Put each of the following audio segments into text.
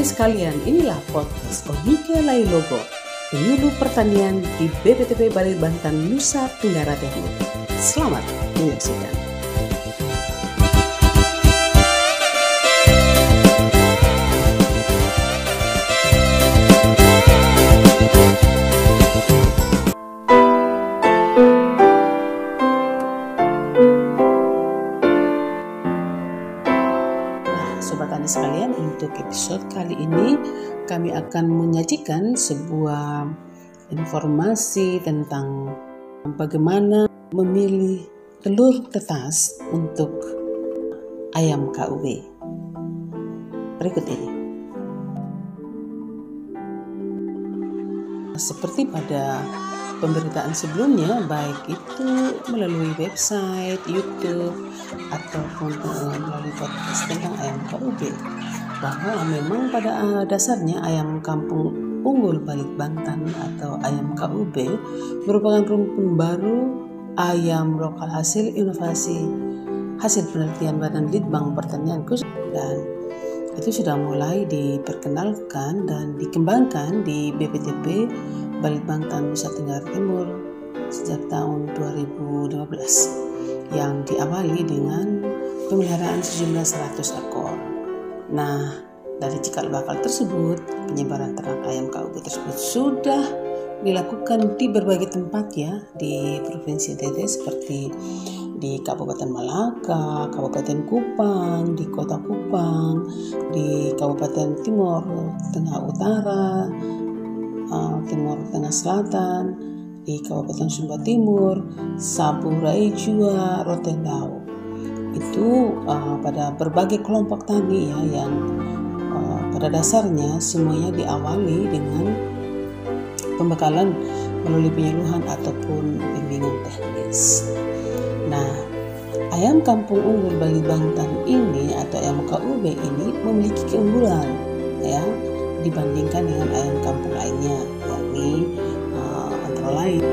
Tani sekalian, inilah podcast Onike Logo, penyuluh pertanian di BPTP Balai Banten, Nusa Tenggara Timur. Selamat menyaksikan. Untuk episode kali ini kami akan menyajikan sebuah informasi tentang bagaimana memilih telur tetas untuk ayam KUB. Berikut ini. Seperti pada pemberitaan sebelumnya, baik itu melalui website, YouTube, ataupun uh, melalui podcast tentang ayam KUB, bahwa memang pada uh, dasarnya ayam kampung unggul Balik Banten atau ayam KUB merupakan rumpun baru ayam lokal hasil inovasi hasil penelitian Badan Litbang Pertanian khusus dan itu sudah mulai diperkenalkan dan dikembangkan di BPTP Balitbangtan Nusa Tenggara Timur sejak tahun 2012 yang diawali dengan pemeliharaan sejumlah 100 ekor. Nah, dari cikal bakal tersebut, penyebaran ternak ayam KUB tersebut sudah dilakukan di berbagai tempat ya di Provinsi NTT seperti di Kabupaten Malaka, Kabupaten Kupang, di Kota Kupang, di Kabupaten Timur Tengah Utara, uh, Timur Tengah Selatan, di Kabupaten Sumba Timur, Saburai Jua, Rotendao. Itu uh, pada berbagai kelompok tani ya yang uh, pada dasarnya semuanya diawali dengan pembekalan melalui penyuluhan ataupun bimbingan teknis. Nah, ayam kampung unggul Bali Banten ini atau ayam KUB ini memiliki keunggulan ya dibandingkan dengan ayam kampung lainnya, yakni uh, antara lain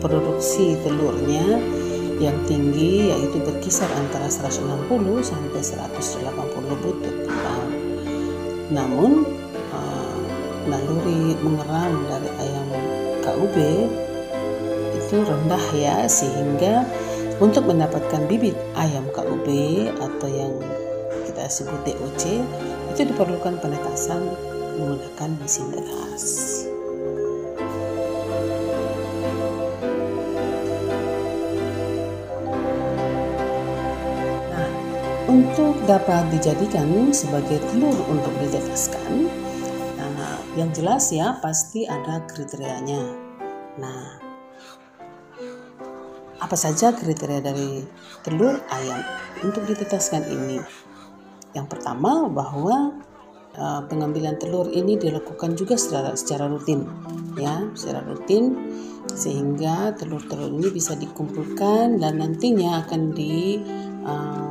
produksi telurnya yang tinggi yaitu berkisar antara 160 sampai 180 butir per Namun uh, naluri mengeram dari ayam KUB itu rendah ya sehingga untuk mendapatkan bibit ayam KUB atau yang kita sebut DOC itu diperlukan penetasan menggunakan mesin tetas. Untuk dapat dijadikan sebagai telur untuk ditetaskan, nah, yang jelas ya pasti ada kriterianya. Nah, apa saja kriteria dari telur ayam untuk ditetaskan ini? Yang pertama bahwa uh, pengambilan telur ini dilakukan juga secara secara rutin, ya, secara rutin sehingga telur-telur ini bisa dikumpulkan dan nantinya akan di uh,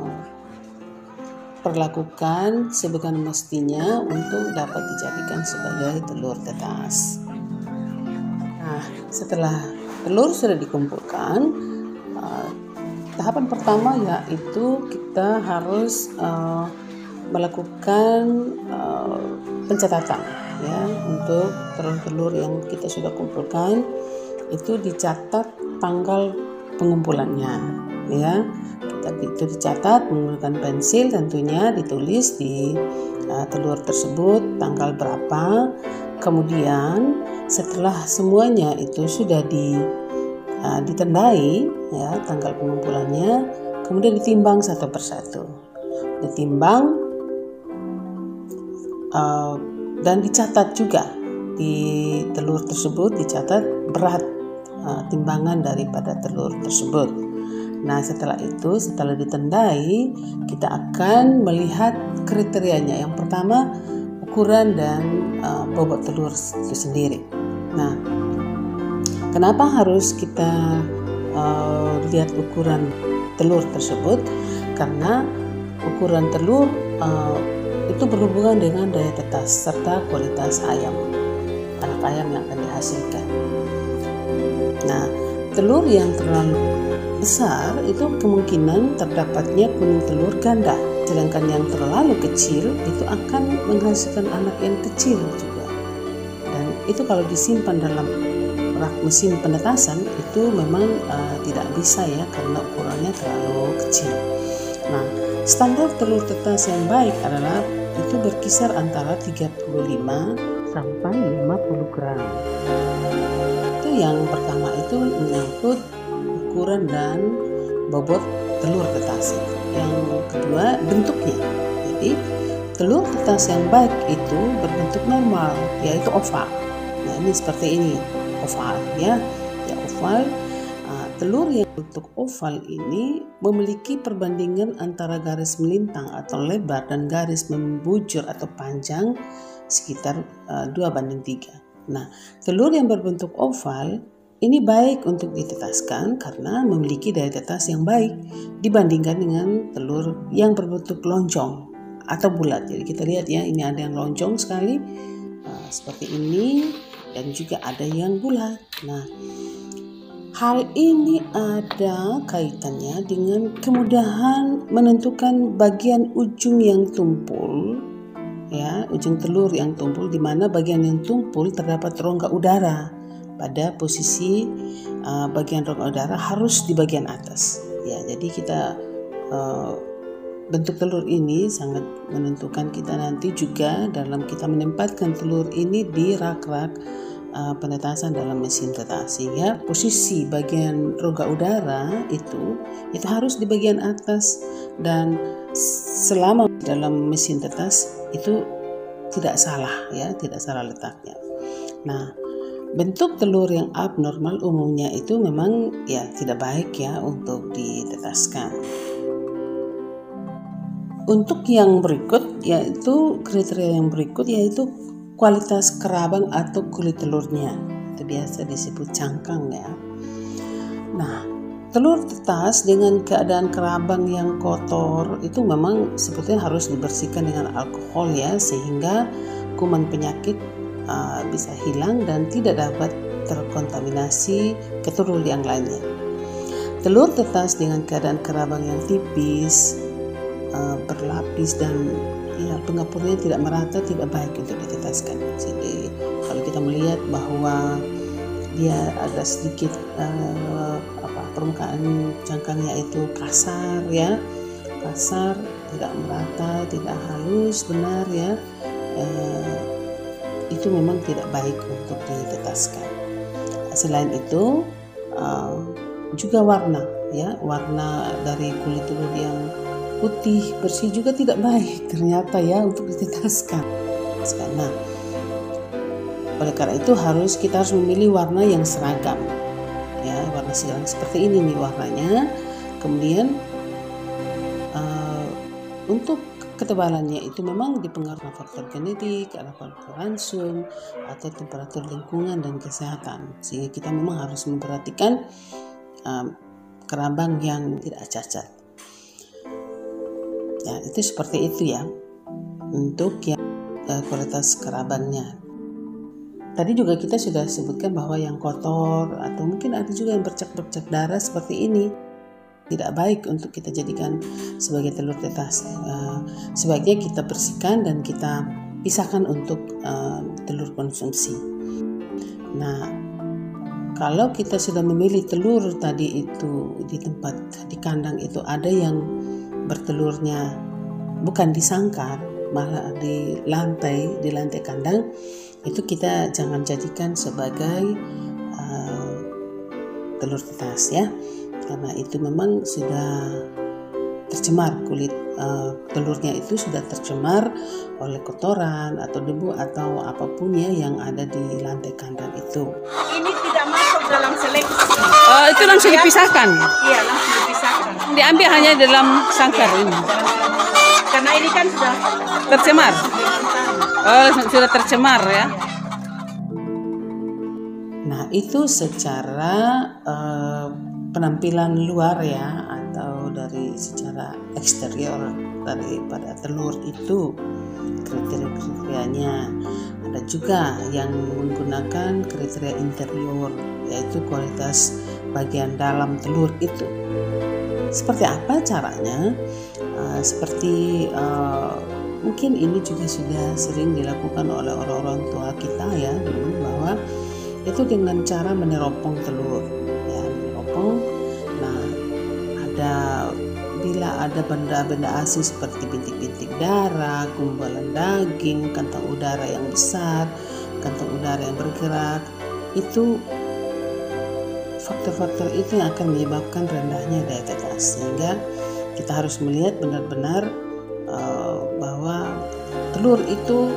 perlakukan sebagaimana mestinya untuk dapat dijadikan sebagai telur tetas. Nah, setelah telur sudah dikumpulkan, uh, tahapan pertama yaitu kita harus uh, melakukan uh, pencatatan ya untuk telur-telur yang kita sudah kumpulkan itu dicatat tanggal pengumpulannya ya kita itu dicatat menggunakan pensil tentunya ditulis di uh, telur tersebut tanggal berapa kemudian setelah semuanya itu sudah di uh, ditandai ya tanggal pengumpulannya kemudian ditimbang satu persatu ditimbang uh, dan dicatat juga di telur tersebut dicatat berat uh, timbangan daripada telur tersebut. Nah, setelah itu, setelah ditandai, kita akan melihat kriterianya. Yang pertama, ukuran dan uh, bobot telur itu sendiri. Nah, kenapa harus kita uh, lihat ukuran telur tersebut? Karena ukuran telur uh, itu berhubungan dengan daya tetas serta kualitas ayam anak ayam yang akan dihasilkan. Nah, telur yang terlalu besar itu kemungkinan terdapatnya kuning telur ganda. Sedangkan yang terlalu kecil itu akan menghasilkan anak yang kecil juga. Dan itu kalau disimpan dalam rak mesin penetasan itu memang uh, tidak bisa ya karena ukurannya terlalu kecil. Nah standar telur tetas yang baik adalah itu berkisar antara 35 sampai 50 gram. Itu yang pertama itu menyangkut ukuran dan bobot telur tetas yang kedua bentuknya. Jadi telur tetas yang baik itu berbentuk normal yaitu oval. Nah ini seperti ini oval ya. Ya oval. Uh, telur yang bentuk oval ini memiliki perbandingan antara garis melintang atau lebar dan garis membujur atau panjang sekitar uh, 2 banding 3 nah telur yang berbentuk oval ini baik untuk ditetaskan karena memiliki daya tetas yang baik dibandingkan dengan telur yang berbentuk lonjong atau bulat. Jadi kita lihat ya, ini ada yang lonjong sekali uh, seperti ini dan juga ada yang bulat. Nah, hal ini ada kaitannya dengan kemudahan menentukan bagian ujung yang tumpul ya, ujung telur yang tumpul di mana bagian yang tumpul terdapat rongga udara pada posisi uh, bagian rongga udara harus di bagian atas. Ya, jadi kita uh, bentuk telur ini sangat menentukan kita nanti juga dalam kita menempatkan telur ini di rak-rak uh, penetasan dalam mesin tetas sehingga posisi bagian rongga udara itu itu harus di bagian atas dan selama dalam mesin tetas itu tidak salah ya tidak salah letaknya. Nah Bentuk telur yang abnormal umumnya itu memang ya tidak baik ya untuk ditetaskan. Untuk yang berikut yaitu kriteria yang berikut yaitu kualitas kerabang atau kulit telurnya. Itu biasa disebut cangkang ya. Nah, telur tetas dengan keadaan kerabang yang kotor itu memang sebetulnya harus dibersihkan dengan alkohol ya sehingga kuman penyakit bisa hilang dan tidak dapat terkontaminasi ke yang lainnya. Telur tetas dengan keadaan kerabang yang tipis, uh, berlapis dan ya pengapurnya tidak merata tidak baik untuk ditetaskan. Jadi kalau kita melihat bahwa dia agak sedikit uh, apa permukaan cangkangnya itu kasar ya kasar tidak merata tidak halus benar ya uh, itu memang tidak baik untuk ditetaskan. Selain itu uh, juga warna ya warna dari kulit telur yang putih bersih juga tidak baik ternyata ya untuk ditetaskan. Nah, oleh karena itu harus kita harus memilih warna yang seragam ya warna seragam seperti ini nih warnanya. Kemudian uh, untuk ketebalannya itu memang dipengaruhi faktor genetik, ada faktor ransum, atau temperatur lingkungan dan kesehatan. Sehingga kita memang harus memperhatikan um, kerambang yang tidak cacat. Ya, itu seperti itu ya untuk yang uh, kualitas kerabangnya. Tadi juga kita sudah sebutkan bahwa yang kotor atau mungkin ada juga yang bercak-bercak darah seperti ini tidak baik untuk kita jadikan sebagai telur tetas. Uh, sebaiknya kita bersihkan dan kita pisahkan untuk uh, telur konsumsi. Nah, kalau kita sudah memilih telur tadi itu di tempat di kandang itu ada yang bertelurnya bukan di sangkar malah di lantai di lantai kandang itu kita jangan jadikan sebagai uh, telur tetas ya karena itu memang sudah tercemar kulit uh, telurnya itu sudah tercemar oleh kotoran atau debu atau apa pun ya yang ada di lantai kandang itu. Ini tidak masuk dalam seleksi. Oh, itu langsung dipisahkan. Iya, langsung dipisahkan. Diambil hanya dalam sangkar ini. Karena ini kan sudah tercemar. Oh, sudah tercemar ya. Nah, itu secara uh, penampilan luar ya atau dari secara eksterior daripada telur itu kriteria-kriterianya. Ada juga yang menggunakan kriteria interior yaitu kualitas bagian dalam telur itu. Seperti apa caranya? Uh, seperti uh, mungkin ini juga sudah sering dilakukan oleh orang-orang tua kita ya dulu bahwa itu dengan cara meneropong telur ada benda-benda asing seperti bintik-bintik darah, kumpulan daging, kantong udara yang besar, kantong udara yang bergerak, itu faktor-faktor itu yang akan menyebabkan rendahnya daya tetas sehingga kita harus melihat benar-benar uh, bahwa telur itu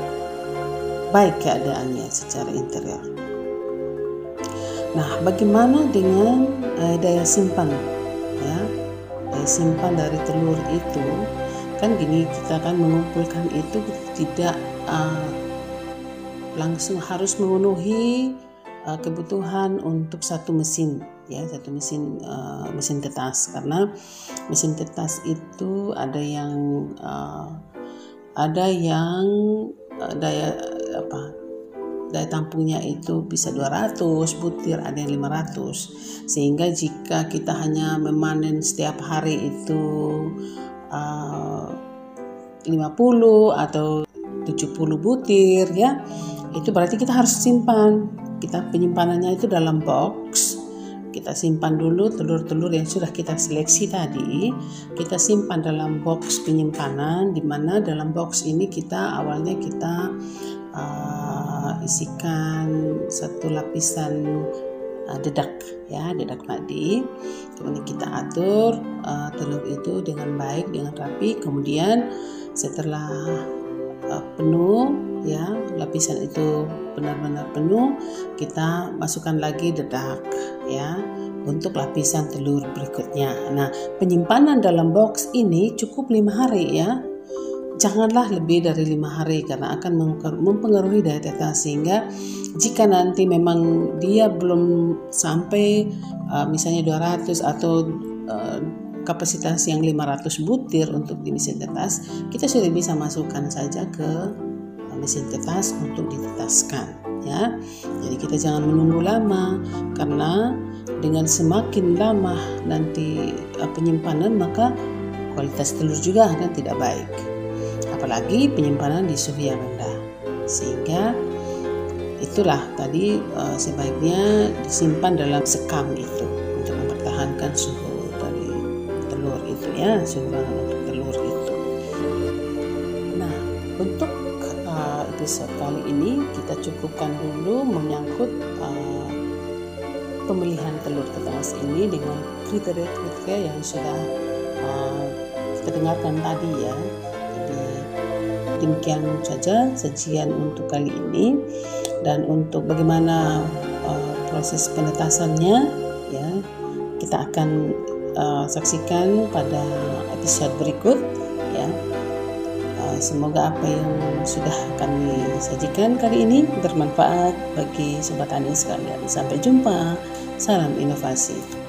baik keadaannya secara interior. Nah, bagaimana dengan uh, daya simpan ya? Simpan dari telur itu kan gini kita akan mengumpulkan itu tidak uh, langsung harus memenuhi uh, kebutuhan untuk satu mesin ya satu mesin uh, mesin tetas karena mesin tetas itu ada yang uh, ada yang uh, daya apa daya tampungnya itu bisa 200 butir ada yang 500 sehingga jika kita hanya memanen setiap hari itu uh, 50 atau 70 butir ya itu berarti kita harus simpan. Kita penyimpanannya itu dalam box. Kita simpan dulu telur-telur yang sudah kita seleksi tadi. Kita simpan dalam box penyimpanan di mana dalam box ini kita awalnya kita uh, isikan satu lapisan uh, dedak ya dedak madi kemudian kita atur uh, telur itu dengan baik dengan rapi. Kemudian setelah uh, penuh ya lapisan itu benar-benar penuh kita masukkan lagi dedak ya untuk lapisan telur berikutnya. Nah penyimpanan dalam box ini cukup lima hari ya janganlah lebih dari lima hari karena akan mempengaruhi daya tetas sehingga jika nanti memang dia belum sampai uh, misalnya 200 atau uh, kapasitas yang 500 butir untuk di mesin tetas, kita sudah bisa masukkan saja ke mesin tetas untuk ditetaskan ya. Jadi kita jangan menunggu lama karena dengan semakin lama nanti penyimpanan maka kualitas telur juga akan tidak baik. Apalagi penyimpanan di suhu yang rendah. Sehingga itulah tadi uh, sebaiknya disimpan dalam sekam itu untuk mempertahankan suhu telur itu ya sumbangan untuk telur itu nah untuk uh, episode kali ini kita cukupkan dulu menyangkut uh, pemilihan telur tetas ini dengan kriteria-kriteria yang sudah uh, kita dengarkan tadi ya demikian saja sajian untuk kali ini dan untuk bagaimana uh, proses penetasannya ya kita akan uh, saksikan pada episode berikut ya. Uh, semoga apa yang sudah kami sajikan kali ini bermanfaat bagi sobat tani sekalian. Sampai jumpa. Salam inovasi.